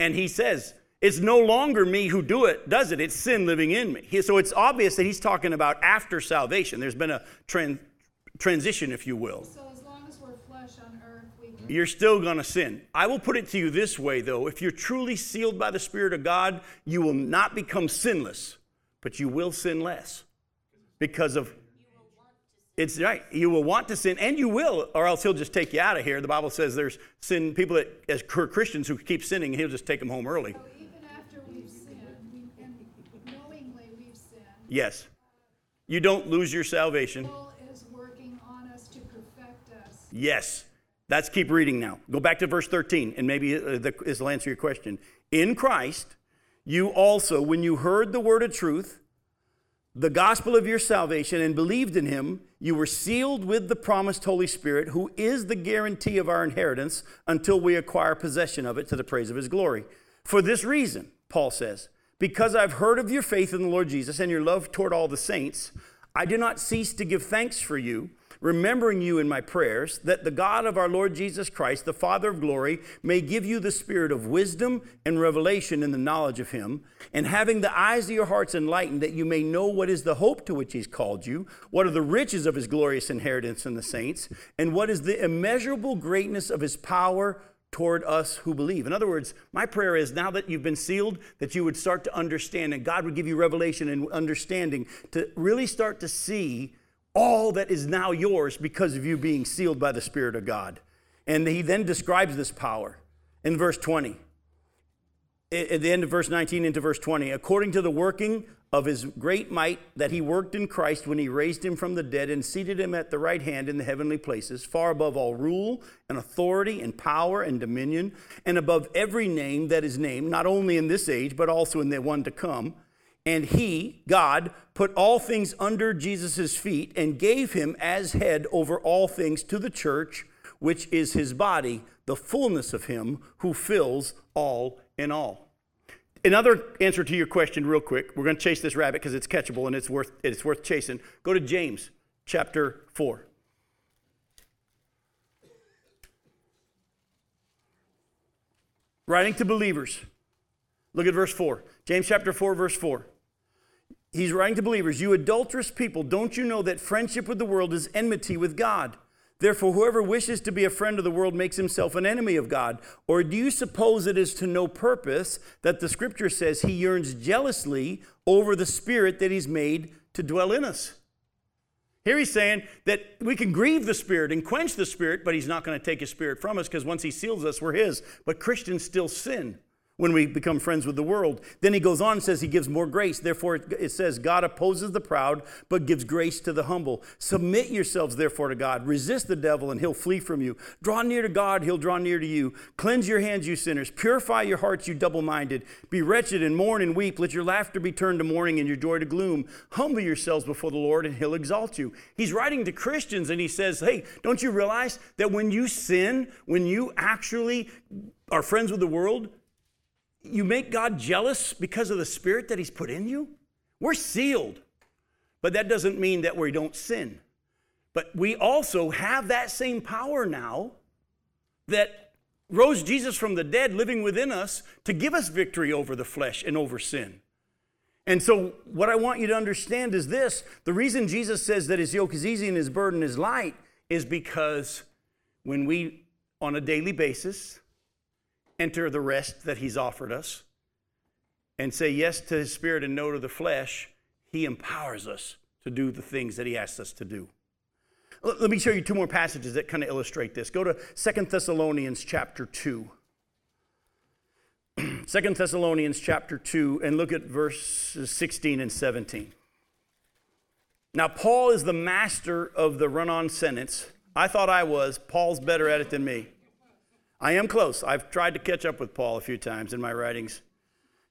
And he says, it's no longer me who do it, does it. It's sin living in me. So it's obvious that he's talking about after salvation. There's been a tran- transition, if you will. So as long as we're flesh on earth, we can You're still going to sin. I will put it to you this way, though. If you're truly sealed by the Spirit of God, you will not become sinless, but you will sin less because of. It's right. You will want to sin, and you will, or else he'll just take you out of here. The Bible says there's sin people that, as Christians, who keep sinning, he'll just take them home early. So even after we've sinned, we, and knowingly we've sinned, Yes. You don't lose your salvation. Is working on us to perfect us. Yes. Let's keep reading now. Go back to verse 13, and maybe uh, the- this will answer your question. In Christ, you also, when you heard the word of truth, the gospel of your salvation, and believed in him, you were sealed with the promised Holy Spirit, who is the guarantee of our inheritance until we acquire possession of it to the praise of his glory. For this reason, Paul says, because I've heard of your faith in the Lord Jesus and your love toward all the saints, I do not cease to give thanks for you, remembering you in my prayers, that the God of our Lord Jesus Christ, the Father of glory, may give you the spirit of wisdom and revelation in the knowledge of him, and having the eyes of your hearts enlightened, that you may know what is the hope to which he's called you, what are the riches of his glorious inheritance in the saints, and what is the immeasurable greatness of his power toward us who believe. In other words, my prayer is now that you've been sealed, that you would start to understand, and God would give you revelation and understanding to really start to see all that is now yours because of you being sealed by the Spirit of God. And he then describes this power in verse 20. At the end of verse 19 into verse 20, according to the working of his great might that he worked in Christ when he raised him from the dead and seated him at the right hand in the heavenly places, far above all rule and authority and power and dominion, and above every name that is named, not only in this age, but also in the one to come. And he, God, put all things under Jesus' feet and gave him as head over all things to the church, which is his body, the fullness of him who fills all in all. Another answer to your question, real quick. We're going to chase this rabbit because it's catchable and it's worth, it's worth chasing. Go to James chapter 4. Writing to believers. Look at verse 4. James chapter 4, verse 4. He's writing to believers, You adulterous people, don't you know that friendship with the world is enmity with God? Therefore, whoever wishes to be a friend of the world makes himself an enemy of God. Or do you suppose it is to no purpose that the scripture says he yearns jealously over the spirit that he's made to dwell in us? Here he's saying that we can grieve the Spirit and quench the Spirit, but he's not going to take his Spirit from us because once he seals us, we're his. But Christians still sin when we become friends with the world. Then he goes on and says he gives more grace. Therefore, it says, God opposes the proud, but gives grace to the humble. Submit yourselves, therefore, to God. Resist the devil, and he'll flee from you. Draw near to God, he'll draw near to you. Cleanse your hands, you sinners. Purify your hearts, you double minded. Be wretched and mourn and weep. Let your laughter be turned to mourning and your joy to gloom. Humble yourselves before the Lord, and he'll exalt you. He's writing to Christians, and he says, Hey, don't you realize that when you sin, when you actually are friends with the world, you make God jealous because of the spirit that He's put in you? We're sealed. But that doesn't mean that we don't sin. But we also have that same power now that rose Jesus from the dead living within us to give us victory over the flesh and over sin. And so, what I want you to understand is this the reason Jesus says that his yoke is easy and his burden is light is because when we, on a daily basis, enter the rest that He's offered us and say yes to His Spirit and no to the flesh, He empowers us to do the things that He asks us to do. Let me show you two more passages that kind of illustrate this. Go to Second Thessalonians chapter 2. 2 Thessalonians chapter 2 and look at verses 16 and 17. Now, Paul is the master of the run on sentence. I thought I was. Paul's better at it than me. I am close. I've tried to catch up with Paul a few times in my writings.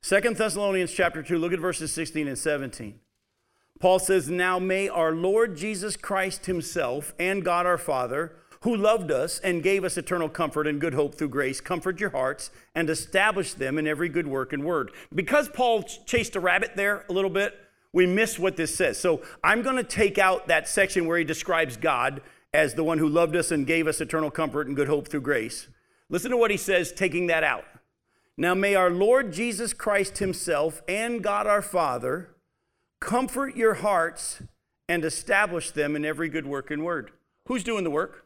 Second Thessalonians chapter 2, look at verses 16 and 17. Paul says, Now may our Lord Jesus Christ himself and God our Father, who loved us and gave us eternal comfort and good hope through grace, comfort your hearts and establish them in every good work and word. Because Paul chased a rabbit there a little bit, we miss what this says. So I'm going to take out that section where he describes God as the one who loved us and gave us eternal comfort and good hope through grace. Listen to what he says, taking that out. Now may our Lord Jesus Christ Himself and God our Father comfort your hearts and establish them in every good work and word. Who's doing the work?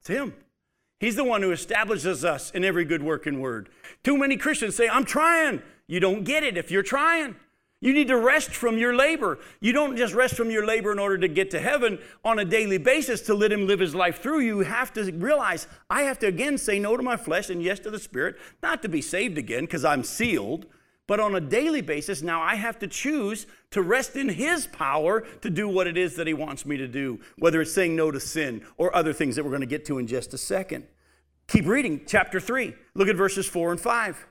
It's Him. He's the one who establishes us in every good work and word. Too many Christians say, I'm trying. You don't get it if you're trying. You need to rest from your labor. You don't just rest from your labor in order to get to heaven on a daily basis to let Him live His life through you. You have to realize I have to again say no to my flesh and yes to the Spirit, not to be saved again because I'm sealed, but on a daily basis, now I have to choose to rest in His power to do what it is that He wants me to do, whether it's saying no to sin or other things that we're going to get to in just a second. Keep reading, chapter 3. Look at verses 4 and 5.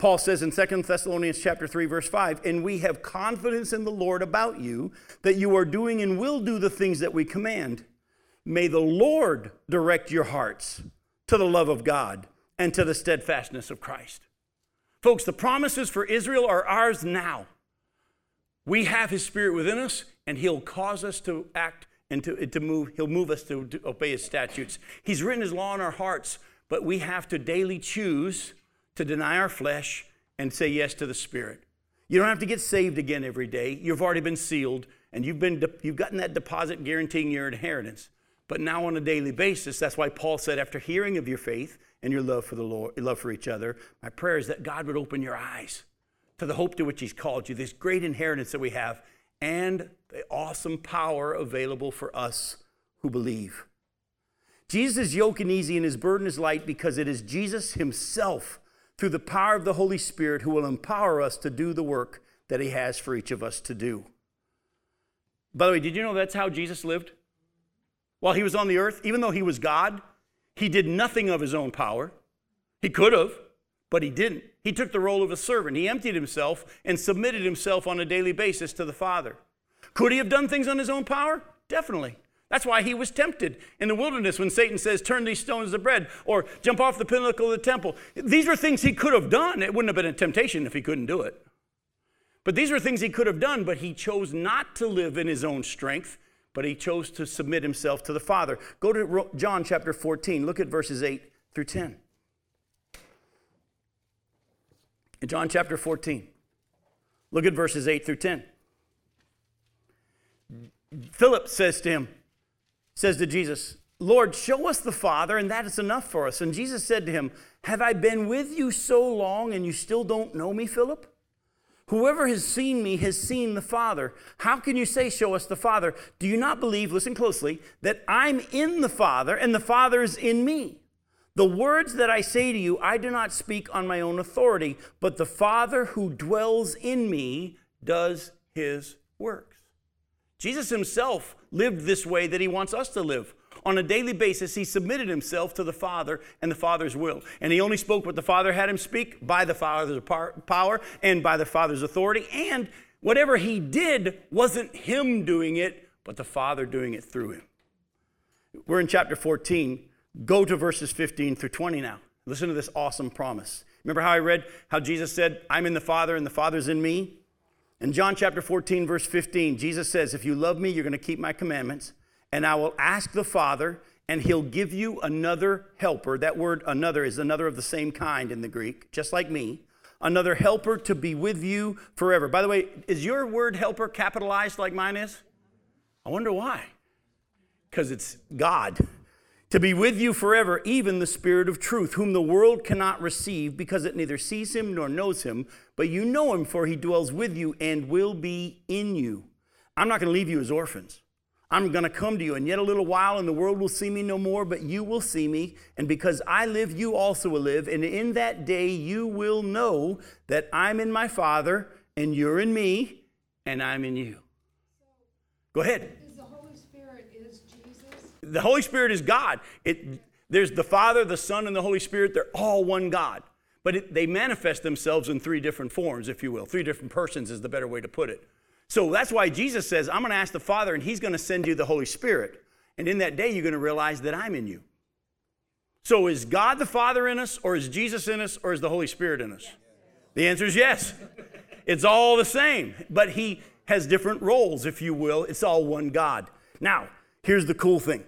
Paul says in 2 Thessalonians chapter 3 verse 5, "And we have confidence in the Lord about you that you are doing and will do the things that we command. May the Lord direct your hearts to the love of God and to the steadfastness of Christ." Folks, the promises for Israel are ours now. We have his spirit within us and he'll cause us to act and to, to move he'll move us to, to obey his statutes. He's written his law in our hearts, but we have to daily choose to deny our flesh and say yes to the Spirit. You don't have to get saved again every day. You've already been sealed and you've, been de- you've gotten that deposit guaranteeing your inheritance. But now on a daily basis, that's why Paul said, after hearing of your faith and your love for the Lord, love for each other, my prayer is that God would open your eyes to the hope to which He's called you, this great inheritance that we have, and the awesome power available for us who believe. Jesus' yoke is easy and his burden is light because it is Jesus himself through the power of the Holy Spirit who will empower us to do the work that He has for each of us to do. By the way, did you know that's how Jesus lived? While He was on the earth, even though He was God, He did nothing of His own power. He could have, but He didn't. He took the role of a servant. He emptied Himself and submitted Himself on a daily basis to the Father. Could He have done things on His own power? Definitely. That's why he was tempted in the wilderness when Satan says, Turn these stones to bread, or jump off the pinnacle of the temple. These are things he could have done. It wouldn't have been a temptation if he couldn't do it. But these are things he could have done, but he chose not to live in his own strength, but he chose to submit himself to the Father. Go to John chapter 14, look at verses 8 through 10. In John chapter 14, look at verses 8 through 10. Philip says to him, says to Jesus, Lord, show us the Father, and that is enough for us. And Jesus said to him, Have I been with you so long, and you still don't know me, Philip? Whoever has seen me has seen the Father. How can you say, Show us the Father? Do you not believe, listen closely, that I'm in the Father and the Father is in me? The words that I say to you, I do not speak on my own authority, but the Father who dwells in me does his works. Jesus himself lived this way that he wants us to live. On a daily basis, he submitted himself to the Father and the Father's will. And he only spoke what the Father had him speak by the Father's power and by the Father's authority. And whatever he did wasn't him doing it, but the Father doing it through him. We're in chapter 14. Go to verses 15 through 20 now. Listen to this awesome promise. Remember how I read how Jesus said, I'm in the Father and the Father's in me? In John chapter 14, verse 15, Jesus says, If you love me, you're going to keep my commandments, and I will ask the Father, and he'll give you another helper. That word another is another of the same kind in the Greek, just like me. Another helper to be with you forever. By the way, is your word helper capitalized like mine is? I wonder why. Because it's God to be with you forever, even the Spirit of truth, whom the world cannot receive because it neither sees him nor knows him, but you know him, for he dwells with you and will be in you. I'm not going to leave you as orphans. I'm going to come to you, and yet a little while, and the world will see me no more, but you will see me. And because I live, you also will live. And in that day, you will know that I'm in my Father, and you're in me, and I'm in you. Go ahead the Holy Spirit is God. It, there's the Father, the Son, and the Holy Spirit. They're all one God. But it, they manifest themselves in three different forms, if you will. Three different persons is the better way to put it. So that's why Jesus says, I'm going to ask the Father, and He's going to send you the Holy Spirit. And in that day, you're going to realize that I'm in you. So is God the Father in us, or is Jesus in us, or is the Holy Spirit in us? The answer is yes. It's all the same, but He has different roles, if you will. It's all one God. Now, here's the cool thing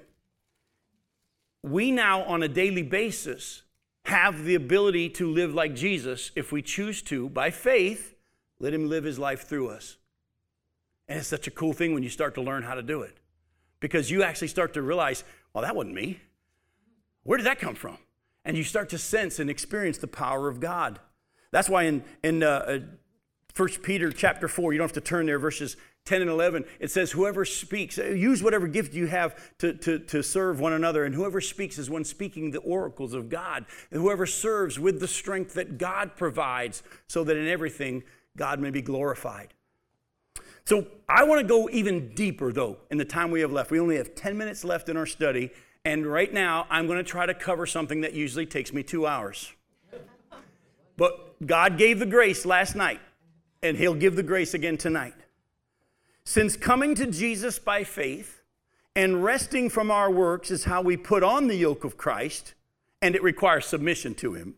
we now, on a daily basis, have the ability to live like Jesus if we choose to, by faith, let Him live His life through us. And it's such a cool thing when you start to learn how to do it because you actually start to realize, well, that wasn't me. Where did that come from? And you start to sense and experience the power of God. That's why in, in uh, 1 uh, Peter chapter 4, you don't have to turn there, verses 10 and 11, it says, Whoever speaks, uh, use whatever gift you have to, to, to serve one another. And whoever speaks is one speaking the oracles of God. And whoever serves with the strength that God provides, so that in everything God may be glorified. So I want to go even deeper, though, in the time we have left. We only have 10 minutes left in our study. And right now, I'm going to try to cover something that usually takes me two hours. But God gave the grace last night, and He'll give the grace again tonight. Since coming to Jesus by faith and resting from our works is how we put on the yoke of Christ, and it requires submission to Him.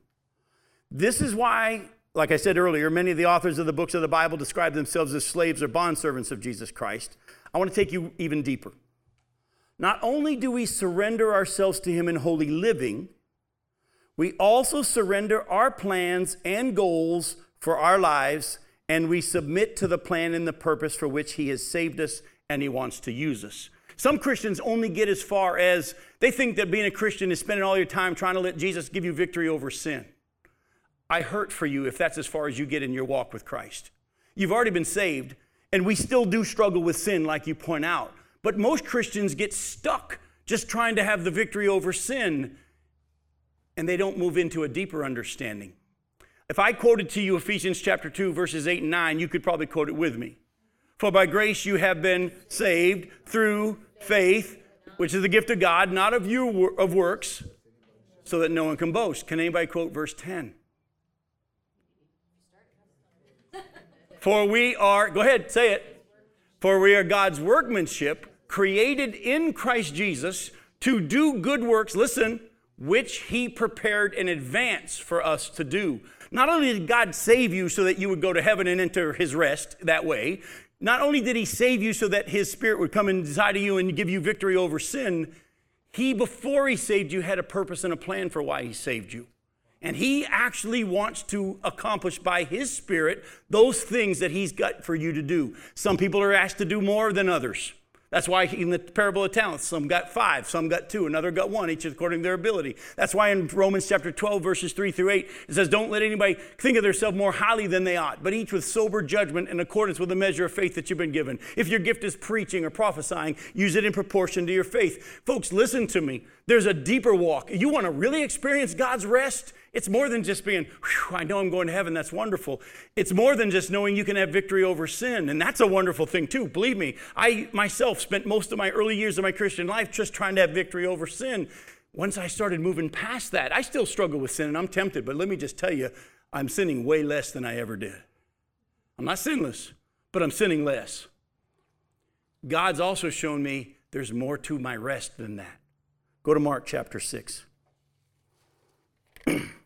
This is why, like I said earlier, many of the authors of the books of the Bible describe themselves as slaves or bondservants of Jesus Christ. I want to take you even deeper. Not only do we surrender ourselves to Him in holy living, we also surrender our plans and goals for our lives and we submit to the plan and the purpose for which He has saved us and He wants to use us. Some Christians only get as far as they think that being a Christian is spending all your time trying to let Jesus give you victory over sin. I hurt for you if that's as far as you get in your walk with Christ. You've already been saved, and we still do struggle with sin, like you point out. But most Christians get stuck just trying to have the victory over sin, and they don't move into a deeper understanding. If I quoted to you Ephesians chapter 2, verses 8 and 9, you could probably quote it with me. For by grace you have been saved through faith, which is the gift of God, not of you of works, so that no one can boast. Can anybody quote verse 10? For we are, go ahead, say it. For we are God's workmanship, created in Christ Jesus to do good works, listen, which he prepared in advance for us to do. Not only did God save you so that you would go to heaven and enter his rest that way, not only did he save you so that his spirit would come inside of you and give you victory over sin, he, before he saved you, had a purpose and a plan for why he saved you. And he actually wants to accomplish by his spirit those things that he's got for you to do. Some people are asked to do more than others. That's why in the parable of talents, some got five, some got two, another got one, each according to their ability. That's why in Romans chapter 12, verses 3 through 8, it says, Don't let anybody think of themselves more highly than they ought, but each with sober judgment in accordance with the measure of faith that you've been given. If your gift is preaching or prophesying, use it in proportion to your faith. Folks, listen to me. There's a deeper walk. You want to really experience God's rest? It's more than just being, I know I'm going to heaven, that's wonderful. It's more than just knowing you can have victory over sin, and that's a wonderful thing too. Believe me, I myself spent most of my early years of my Christian life just trying to have victory over sin. Once I started moving past that, I still struggle with sin and I'm tempted, but let me just tell you, I'm sinning way less than I ever did. I'm not sinless, but I'm sinning less. God's also shown me there's more to my rest than that. Go to Mark chapter 6.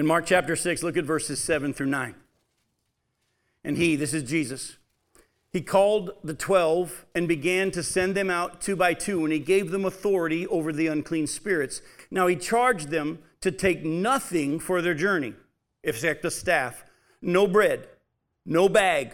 In Mark chapter 6, look at verses 7 through 9. And he, this is Jesus, he called the twelve and began to send them out two by two, and he gave them authority over the unclean spirits. Now he charged them to take nothing for their journey, except a staff, no bread, no bag,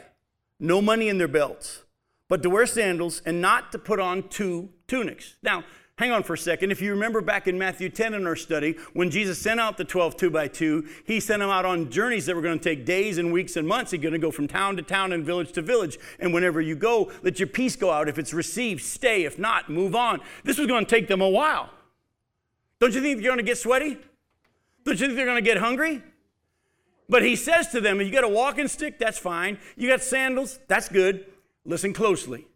no money in their belts, but to wear sandals and not to put on two tunics. Now, Hang on for a second. If you remember back in Matthew 10 in our study, when Jesus sent out the 12 two by two, he sent them out on journeys that were going to take days and weeks and months. He's going to go from town to town and village to village. And whenever you go, let your peace go out. If it's received, stay. If not, move on. This was going to take them a while. Don't you think they're going to get sweaty? Don't you think they're going to get hungry? But he says to them, if You got a walking stick? That's fine. You got sandals? That's good. Listen closely.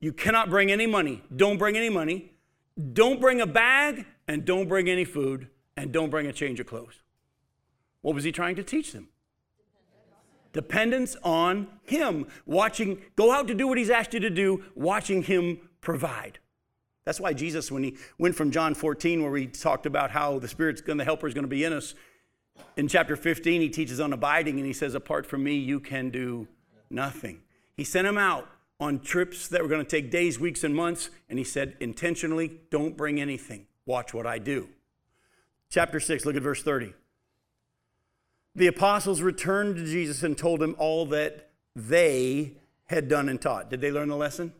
You cannot bring any money. Don't bring any money. Don't bring a bag and don't bring any food and don't bring a change of clothes. What was he trying to teach them? Dependence on him. Watching, go out to do what he's asked you to do, watching him provide. That's why Jesus, when he went from John 14, where he talked about how the Spirit's going, the helper is going to be in us, in chapter 15, he teaches on abiding and he says, Apart from me, you can do nothing. He sent him out on trips that were going to take days, weeks, and months. And he said, intentionally, don't bring anything. Watch what I do. Chapter 6, look at verse 30. The apostles returned to Jesus and told him all that they had done and taught. Did they learn the lesson?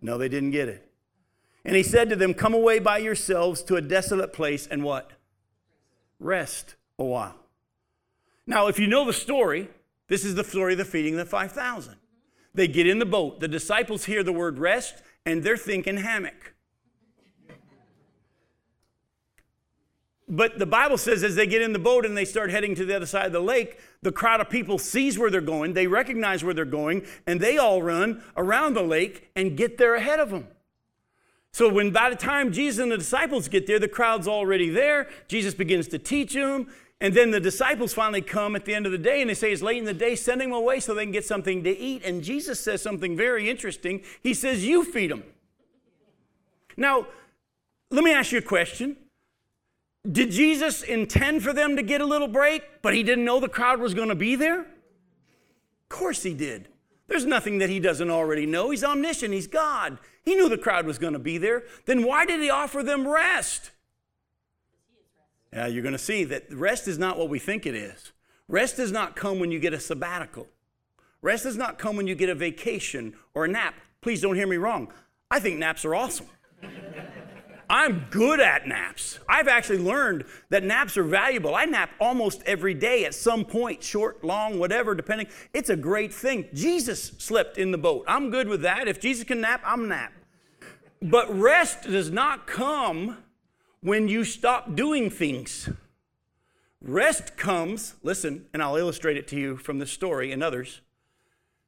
No, they didn't get it. And he said to them, Come away by yourselves to a desolate place and what? Rest a while. Now, if you know the story, this is the story of the feeding of the 5,000. They get in the boat. The disciples hear the word rest and they're thinking hammock. But the Bible says as they get in the boat and they start heading to the other side of the lake, the crowd of people sees where they're going, they recognize where they're going, and they all run around the lake and get there ahead of them. So when by the time Jesus and the disciples get there, the crowd's already there. Jesus begins to teach them. And then the disciples finally come at the end of the day and they say it's late in the day, send them away so they can get something to eat. And Jesus says something very interesting. He says, You feed them. Now, let me ask you a question. Did Jesus intend for them to get a little break, but he didn't know the crowd was going to be there? Of course he did. There's nothing that he doesn't already know. He's omniscient, he's God. He knew the crowd was going to be there. Then why did he offer them rest? Uh, you're going to see that rest is not what we think it is. Rest does not come when you get a sabbatical. Rest does not come when you get a vacation or a nap. Please don't hear me wrong. I think naps are awesome. I'm good at naps. I've actually learned that naps are valuable. I nap almost every day at some point, short, long, whatever, depending. It's a great thing. Jesus slept in the boat. I'm good with that. If Jesus can nap, I'm nap. But rest does not come when you stop doing things. Rest comes, listen, and I'll illustrate it to you from this story and others.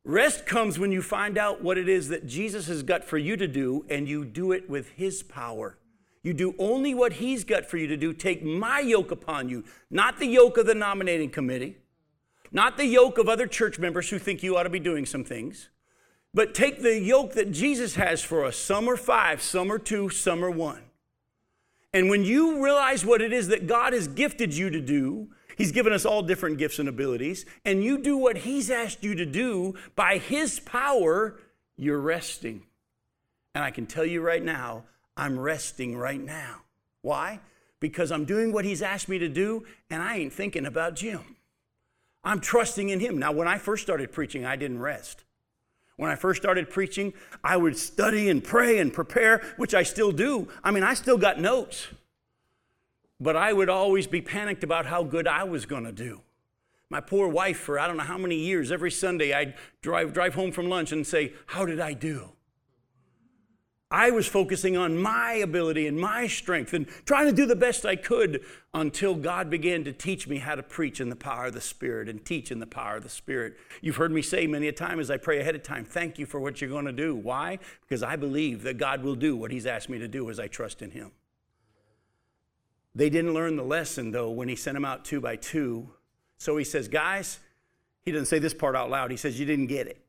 Rest comes when you find out what it is that Jesus has got for you to do and you do it with His power. You do only what He's got for you to do. Take my yoke upon you, not the yoke of the nominating committee, not the yoke of other church members who think you ought to be doing some things, but take the yoke that Jesus has for us. Some are five, some are two, some are one. And when you realize what it is that God has gifted you to do, He's given us all different gifts and abilities, and you do what He's asked you to do by His power, you're resting. And I can tell you right now, I'm resting right now. Why? Because I'm doing what He's asked me to do, and I ain't thinking about Jim. I'm trusting in Him. Now, when I first started preaching, I didn't rest. When I first started preaching, I would study and pray and prepare, which I still do. I mean, I still got notes. But I would always be panicked about how good I was going to do. My poor wife, for I don't know how many years, every Sunday I'd drive, drive home from lunch and say, How did I do? I was focusing on my ability and my strength and trying to do the best I could until God began to teach me how to preach in the power of the Spirit and teach in the power of the Spirit. You've heard me say many a time as I pray ahead of time, thank you for what you're going to do. Why? Because I believe that God will do what He's asked me to do as I trust in Him. They didn't learn the lesson, though, when He sent them out two by two. So He says, guys, He doesn't say this part out loud. He says, You didn't get it.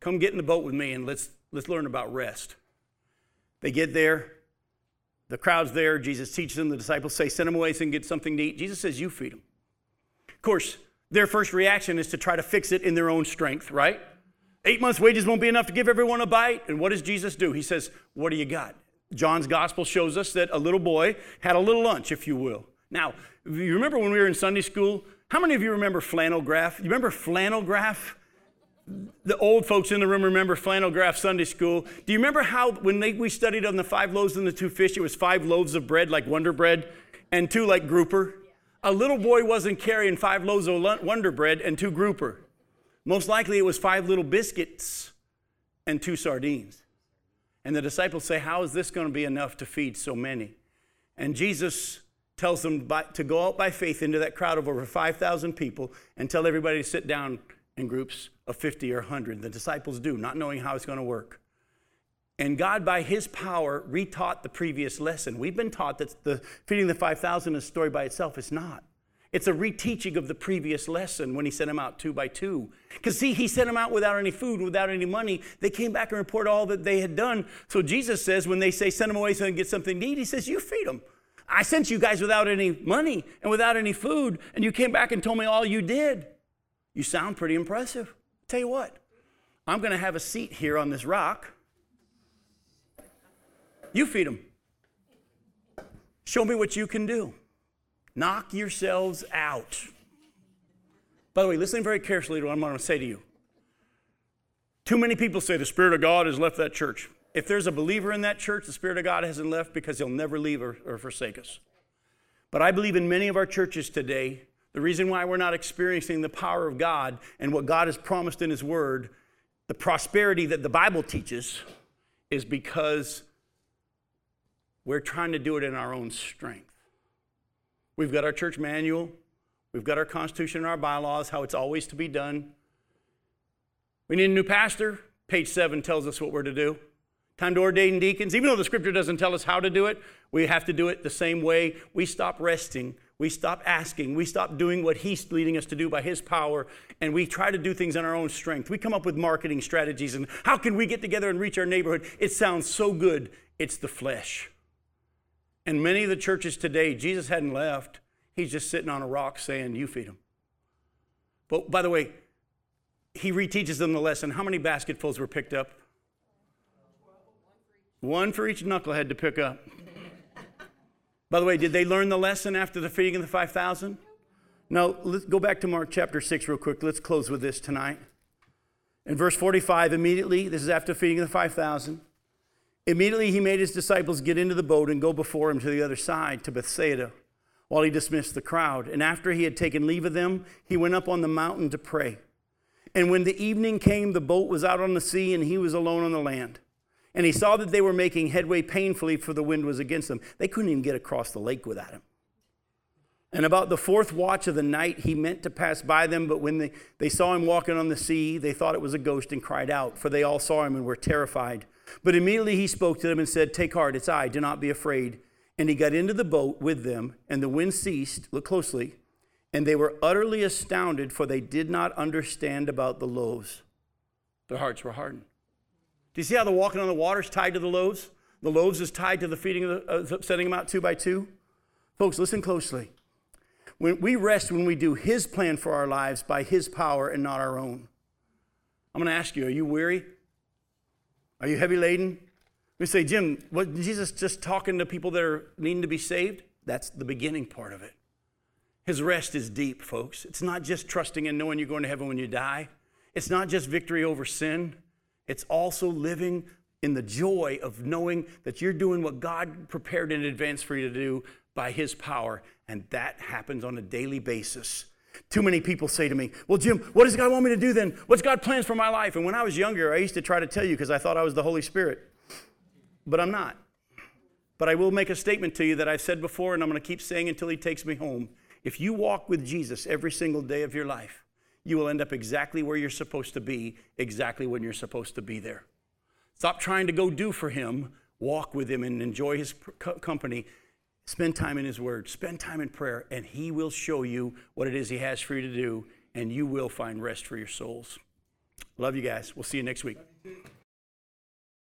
Come get in the boat with me and let's let's learn about rest. They get there, the crowd's there, Jesus teaches them, the disciples say, send them away so they can get something to eat. Jesus says, you feed them. Of course, their first reaction is to try to fix it in their own strength, right? Eight months' wages won't be enough to give everyone a bite. And what does Jesus do? He says, What do you got? John's gospel shows us that a little boy had a little lunch, if you will. Now, you remember when we were in Sunday school? How many of you remember flannel graph? You remember flannel graph? The old folks in the room remember flannel graph Sunday school. Do you remember how when they, we studied on the five loaves and the two fish, it was five loaves of bread like Wonder Bread and two like grouper? A little boy wasn't carrying five loaves of Wonder Bread and two grouper. Most likely it was five little biscuits and two sardines. And the disciples say, How is this going to be enough to feed so many? And Jesus tells them by, to go out by faith into that crowd of over 5,000 people and tell everybody to sit down in groups of 50 or 100. The disciples do, not knowing how it's going to work. And God, by His power, retaught the previous lesson. We've been taught that the feeding the 5,000 is a story by itself. It's not. It's a reteaching of the previous lesson when He sent them out two by two. Because, see, He sent them out without any food, without any money. They came back and reported all that they had done. So Jesus says, when they say, send them away so they can get something to eat, He says, you feed them. I sent you guys without any money and without any food, and you came back and told me all you did. You sound pretty impressive. Tell you what, I'm going to have a seat here on this rock. You feed them. Show me what you can do. Knock yourselves out. By the way, listen very carefully to what I'm going to say to you. Too many people say the Spirit of God has left that church. If there's a believer in that church, the Spirit of God hasn't left because he'll never leave or, or forsake us. But I believe in many of our churches today, the reason why we're not experiencing the power of God and what God has promised in His Word, the prosperity that the Bible teaches, is because we're trying to do it in our own strength. We've got our church manual, we've got our constitution and our bylaws, how it's always to be done. We need a new pastor. Page 7 tells us what we're to do. Time to ordain deacons. Even though the scripture doesn't tell us how to do it, we have to do it the same way. We stop resting we stop asking. We stop doing what He's leading us to do by His power, and we try to do things on our own strength. We come up with marketing strategies and how can we get together and reach our neighborhood? It sounds so good. It's the flesh. And many of the churches today, Jesus hadn't left. He's just sitting on a rock saying, You feed them. But by the way, he reteaches them the lesson. How many basketfuls were picked up? One for each knucklehead to pick up. By the way, did they learn the lesson after the feeding of the 5,000? No, let's go back to Mark chapter 6 real quick. Let's close with this tonight. In verse 45, immediately, this is after feeding of the 5,000, immediately he made his disciples get into the boat and go before him to the other side, to Bethsaida, while he dismissed the crowd. And after he had taken leave of them, he went up on the mountain to pray. And when the evening came, the boat was out on the sea, and he was alone on the land. And he saw that they were making headway painfully, for the wind was against them. They couldn't even get across the lake without him. And about the fourth watch of the night, he meant to pass by them, but when they, they saw him walking on the sea, they thought it was a ghost and cried out, for they all saw him and were terrified. But immediately he spoke to them and said, Take heart, it's I, do not be afraid. And he got into the boat with them, and the wind ceased. Look closely. And they were utterly astounded, for they did not understand about the loaves. Their hearts were hardened. Do you see how the walking on the water is tied to the loaves? The loaves is tied to the feeding of the, uh, setting them out two by two. Folks, listen closely. When we rest when we do His plan for our lives by His power and not our own. I'm going to ask you: Are you weary? Are you heavy laden? We say, Jim, was Jesus just talking to people that are needing to be saved? That's the beginning part of it. His rest is deep, folks. It's not just trusting and knowing you're going to heaven when you die. It's not just victory over sin. It's also living in the joy of knowing that you're doing what God prepared in advance for you to do by His power. And that happens on a daily basis. Too many people say to me, Well, Jim, what does God want me to do then? What's God plans for my life? And when I was younger, I used to try to tell you because I thought I was the Holy Spirit. But I'm not. But I will make a statement to you that I've said before, and I'm going to keep saying until He takes me home. If you walk with Jesus every single day of your life, you will end up exactly where you're supposed to be, exactly when you're supposed to be there. Stop trying to go do for Him, walk with Him and enjoy His company. Spend time in His Word, spend time in prayer, and He will show you what it is He has for you to do, and you will find rest for your souls. Love you guys. We'll see you next week.